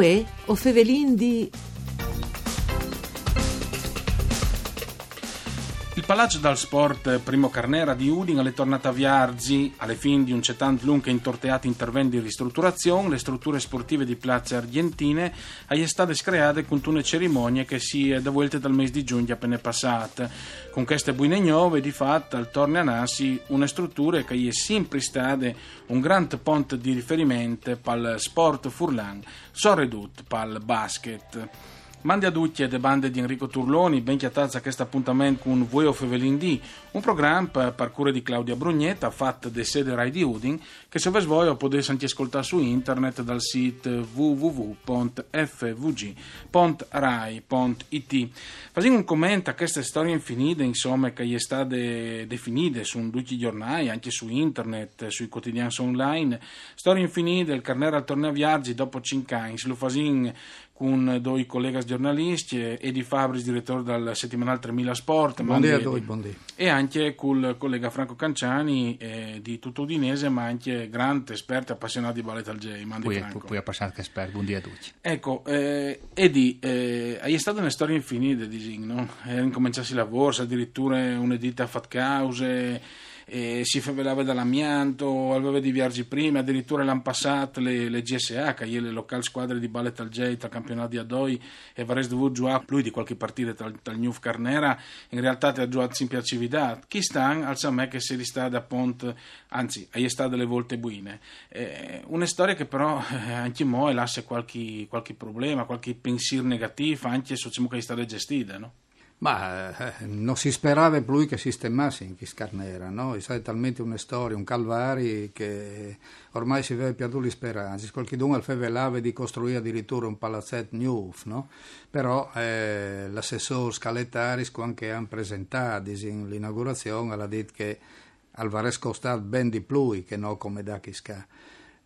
Uè, o fevelin di... Il Palazzo dal Sport Primo Carnera di Udin è tornato a Viarzi alle fin di un cetant lungo intorteato intervento di ristrutturazione, le strutture sportive di Piazza Argentine sono state create con una cerimonia che si è da dal mese di giugno appena passata. Con queste buine nuove, di fatto, al torno a Nasi, una struttura che è sempre stata un grande ponte di riferimento per il sport furlan, sorredut per il basket. Mandi a tutti le bande di Enrico Turloni, ben chiatazza a questo appuntamento con Voi of Evelyn D, un programma per parcourir di Claudia Brugnetta, fatto da sede Rai di Udin, che se voi voglio potete anche ascoltare su internet dal sito www.fvg.rai.it. Facendo un commento a queste storie infinite, insomma, che è state definite su tutti i giornali, anche su internet, sui quotidiani online, storie infinite, il carnero al torneo Viaggi dopo 5 anni, lo fasin con due colleghi giornalisti, Edi Fabris, direttore del settimanale 3000 Sport, buondì a voi, buondì. e anche con il collega Franco Canciani eh, di tutto Udinese, ma anche grande esperto e appassionato di ballet al J. Poi, poi appassionato esperto, buondì a tutti. Ecco, eh, Edi, eh, hai stato una storia infinita di no? Eh, incominciassi la borsa, addirittura un'edita a fat cause eh, si favelava dall'amianto, aveva di viaggi prima, addirittura l'hanno passato le, le è le locali squadre di ballet al J tra campionato di Adoi e Vares dovuto giocare lui di qualche partita tra, tra il New Carnera, in realtà ha giocato sempre a Cividad. Chi sta, alza me che si rista da Pont, anzi, è stata delle volte buine. Eh, una storia che però eh, anche mo lascia qualche, qualche problema, qualche pensiero negativo, anche se diciamo che è stata gestita, no? Ma eh, non si sperava più che sistemasse in Chiscarnera, no? È stata talmente una storia, un calvari che ormai si vede più le speranze. Qualcuno al fevelave di costruire addirittura un palazzetto new, no? Però eh, l'assessore Scalettaris, quando hanno presentato l'inaugurazione, ha detto che Alvarez costato ben di più che non come da Chisca.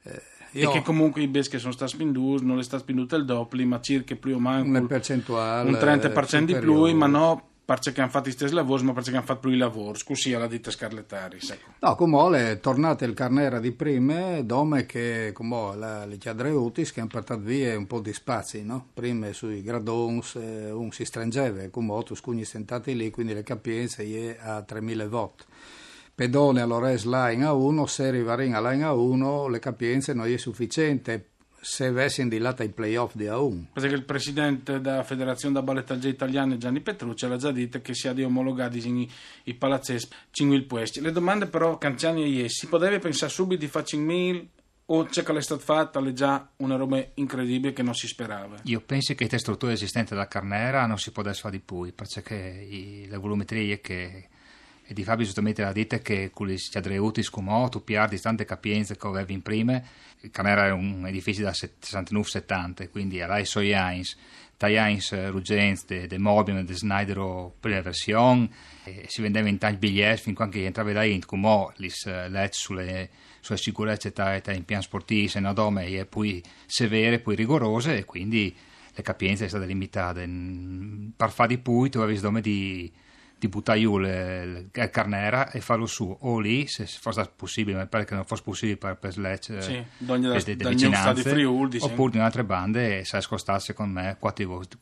Eh, io, e che comunque i bes che sono stati spinduti non è stato spinduto il doppio, ma circa più o meno un 30% di più, ma no perché hanno fatto i stessi lavori, ma perché hanno fatto più i lavori, scusi alla ditta Scarlettari. Ecco. No, come è tornato il carnera di prima, dove che come la, le chiadreutis che hanno portato via un po' di spazi, no? Prima sui gradons eh, un si stringeva, come tu scugni sentati lì, quindi le capienze è a 3000 watt pedone all'ores line a 1, se arrivare a line a 1 le capienze non è sufficiente se avessi indilato i playoff di A1. Perché il presidente della Federazione da Balletaggia Italiana Gianni Petrucci aveva già detto che si ha di omologati i, i palazzeschi 5 puesti. Le domande però Canciani e si poteva pensare subito di fare 5.000 o c'è che l'è stata fatta è già una roba incredibile che non si sperava? Io penso che le strutture esistenti da Carnera non si potesse fare di più, perché le volumetrie che e di Fabio giustamente ha detto che con gli adreuti scumoto, piardi tante capienze che avevi in prima, il Canera è un edificio da 69-70, quindi alla i suoi anni, Tajans eh, Ruggens de, de Mobium de Snydero prima versione, e si vendeva in tanti biglietti fin quando entrava da in, come li letto sulle, sulle sicurezze in piano sportivo, se no dome, e poi severe, poi rigorose, e quindi le capienze sono state limitate. Per fare di poi tu avevi dome di di buttare giù il carnera e farlo su. O lì se fosse possibile ma pare che non fosse possibile per, per Sledge sì, eh, de vicinanze Friuli, oppure in altre bande se scostasse con me 4 volte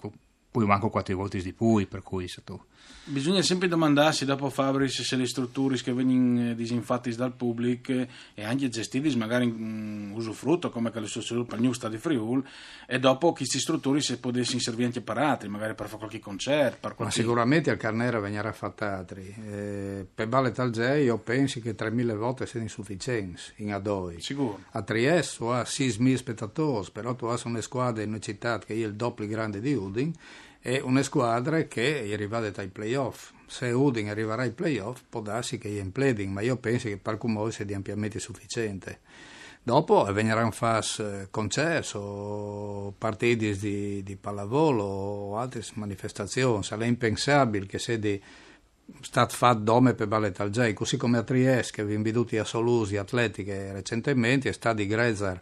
poi manco 4 volte di poi per cui se tu Bisogna sempre domandarsi dopo Fabris se le strutture che vengono eh, disinfatte dal pubblico eh, e anche gestite magari in mm, usufrutto come che strutture per New Stadi Friul e dopo queste strutture se potessero servire anche per altri, magari per fare qualche concerto. Qualche... Ma sicuramente al Carnera venirà fatto altri. Eh, per Ballet Algei io penso che 3.000 volte siano insufficienti in Adoi. Sicuro. A Trieste tu hai 6.000 spettatori, però tu hai una squadra in una città che è il doppio grande di Udin è una squadra che è arrivata ai playoff. Se Udin arriverà ai playoff può darsi che è in pleding, ma io penso che per come sia di ampiamente sufficiente. Dopo verranno fatti eh, concerti partiti di, di pallavolo o altre manifestazioni. Sarebbe impensabile che se di stat fatto dome per ballet al J, così come a Trieste che vi veduti a Solusi atletiche recentemente, è stato di Grezar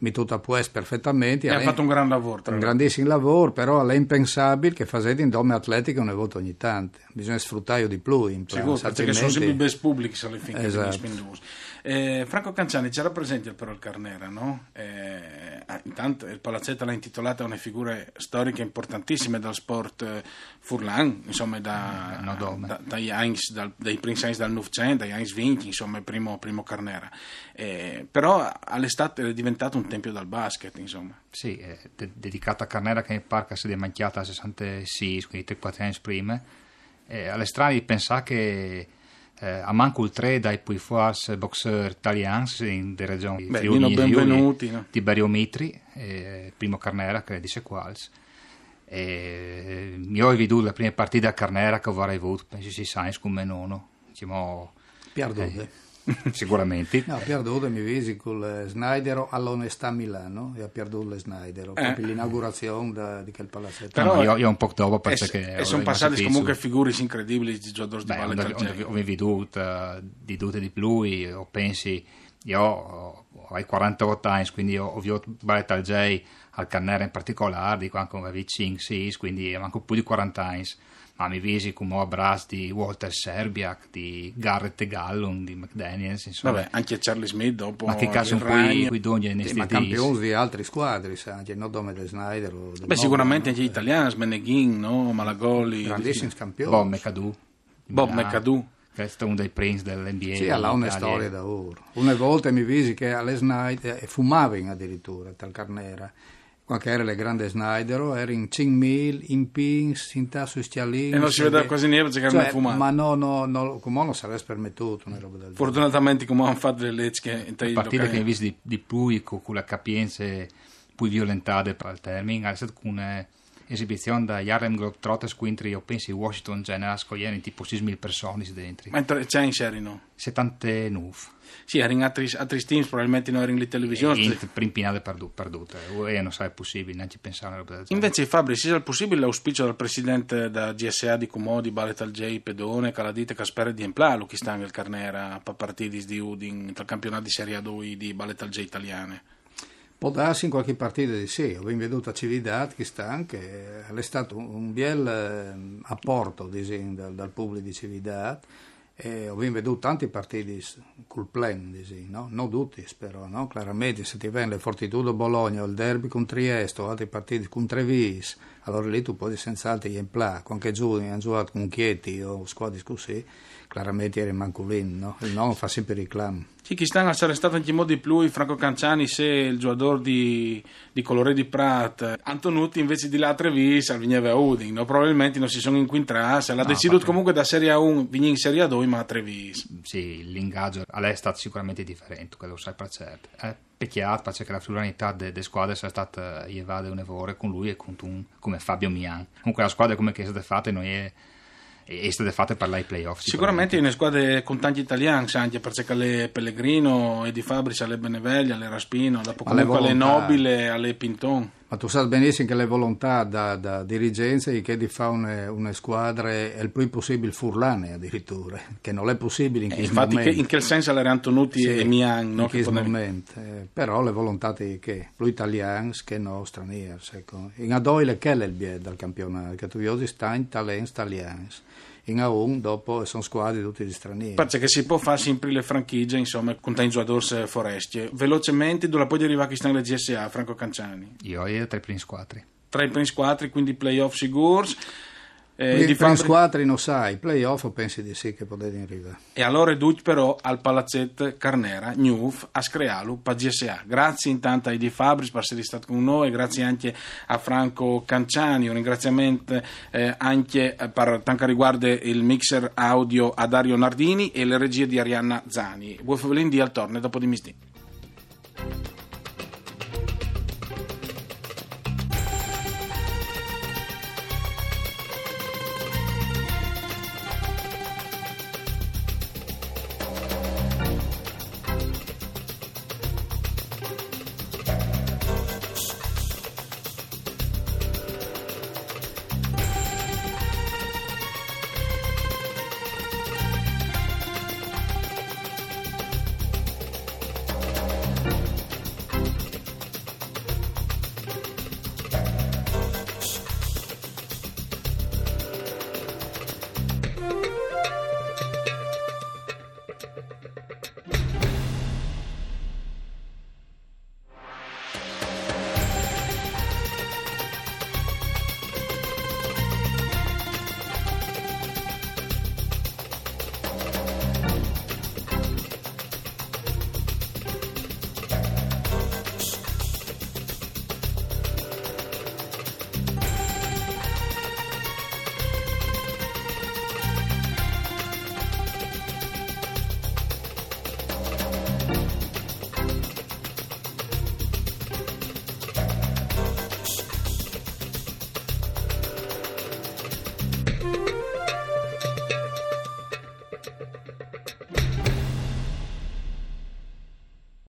mi tutto a puest perfettamente. E ha fatto un gran lavoro. Un grandissimo lavoro, però è impensabile che facete in dome atletiche una volta ogni tanto. Bisogna sfruttare di più. Sicuro, perché sono sempre i best pubblici alle fine esatto. Eh, Franco Canciani ci rappresenta però il Carnera, no? Eh, intanto il palazzetto l'ha intitolata a una figura storica importantissima del sport eh, furlan, insomma da, no da, dai, Heinz, dal, dai Prince Heinz dal Novecento, dai Heinz Vinci, insomma il primo, primo Carnera. Eh, però all'estate è diventato un tempio del basket, insomma. Sì, è de- dedicato a Carnera che in parca si è manchiata a 66, quindi 3-4 anni prima. Eh, alle strane di pensare che eh, a manco il 3 dai poi force boxer italians in de regioni Beh, Friuli, benvenuti, no? Tiberio Mitri, eh, primo Carnera che dice quals. E io ho veduto la prima partita a Carnera che avrei avuto, penso si sa, come nono. Diciamo, Pierdute. Eh, sicuramente. No, perduto mi visi con Snyder all'Onestà a Milano e ha perduto Snyder, eh. proprio l'inaugurazione di quel palazzetto. Però no, io, io, un po' dopo perché... E, e sono passati comunque figure incredibili di giocatori di Valle. Ho veduto di tutte di più, o pensi, io ho, ho 48 anni, quindi ho, ho visto Valle Calgeri al Cannera in particolare, di quando avevo 5, 6, quindi manco più di 40 anni ma mi visi come abbracci di Walter Serbiak, di Garrett Gallon, di McDaniels, insomma. Vabbè, anche Charlie Smith dopo Ma che caso un qui, qui dogni sì, Ma campioni di altri squadri, anche non nome del Snyder. Del Beh, sicuramente anche gli italiani, Meneghin, no? Malagoli. Grandissimi campioni. Bob McAdoo. Bob McAdoo. Questo è uno dei prince dell'NBA. Sì, ha una storia da oro. Una volta mi visi che alle Snyder, fumavano addirittura, tal Carnera qualche era le grandi Snyder, era in 5.000, in Pins, in Tasso Stialin. E non si vedeva quasi niente perché cioè, fumato. Ma no, no, no, come non sarebbe permettuto una roba del Fortunatamente come hanno fatto le leggi in A partire che hai visto di, di più, con la capienza più violentate per il termine, è stato con esibizione da Harlem Globetrotters contro io penso Washington Generals con tipo 6.000 persone dentro. Ma c'è in serie no? 79. Sì, erano altri, altri teams, probabilmente non erano in televisione. In primpinate perdute, e non sarà possibile neanche pensare. Invece Fabri, se è possibile l'auspicio del presidente da GSA di Comodi, Baletal J, Pedone, Caladite, Caspere di Emplalu, che sta nel Carnera, a partiti di Udin, tra campionati di Serie A2 di Baletal J italiane. Può darsi in qualche partita di sì, ho veduto a Cividad che sta anche, è stato un bel eh, apporto diciamo, dal, dal pubblico di Cividad ho veduto tanti partiti col plan, no? non tutti però, no? chiaramente se ti viene Fortitudo Bologna il derby con Trieste altri partiti con Trevis, allora lì tu puoi senz'altro in plà, anche giù hanno giocato con Chieti o squadre così, chiaramente era manculino, no? il nome fa sempre reclamo. Sì, chi sta a essere stato anche in modo di più Franco Canciani se il giocatore di, di Colore di Prat Antonuti invece di là a Trevis al Vigneve a Udin no? probabilmente non si sono inquintrati l'ha no, deciso comunque da Serie A1 venire in Serie A2 ma a Trevis sì l'ingaggio a lei è stato sicuramente differente quello sai per certo eh, peccato perché la fluidità delle squadre sia stata evade un evore con lui e con un, come Fabio Mian comunque la squadra come che è stata fatta non è e state fatte per i playoff. Sicuramente in squadre con tanti italiani, anche perché le Pellegrino, Edi Fabris, alle Beneveglia, alle Raspino, dopo comunque alle Nobile, alle Pinton. Ma tu sai benissimo che le volontà da, da dirigenza è che di fare una, una, squadra è il più possibile furlane addirittura, che non è possibile in eh, questo infatti momento. in che senso l'erano tenuti sì, e Mian, no? In questo momento, eh, però le volontà di che, più italiani che no stranieri. Ecco. In Adoile che è il bied dal campionato, che tu vedi sta in talenti italiani in A1 dopo sono squadre tutti gli stranieri. Perché si può fare sempre le franchigie, insomma, con tanti giocatori foresti. Velocemente, dove poi arrivare a chi sta nella GSA, Franco Canciani? Io e tre primi squadri. Tre primi squadri, quindi playoff sicuri. Eh, di fare... squadre non sai, playoff pensi di sì che potete arrivare. E allora Duc però al Palazzet Carnera, Newf, a Screalu, per GSA. Grazie intanto a Edi Fabris per essere stato con noi, grazie anche a Franco Canciani, un ringraziamento eh, anche per quanto riguarda il mixer audio a Dario Nardini e le regie di Arianna Zani. Buon favolin di al torne dopo di misdì.